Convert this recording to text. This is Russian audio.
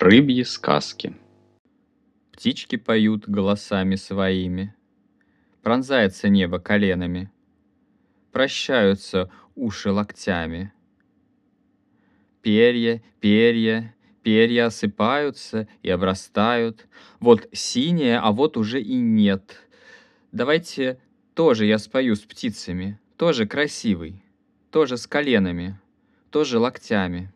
Рыбьи сказки. Птички поют голосами своими. Пронзается небо коленами. Прощаются уши локтями. Перья, перья, перья осыпаются и обрастают. Вот синее, а вот уже и нет. Давайте тоже я спою с птицами, тоже красивый, тоже с коленами, тоже локтями.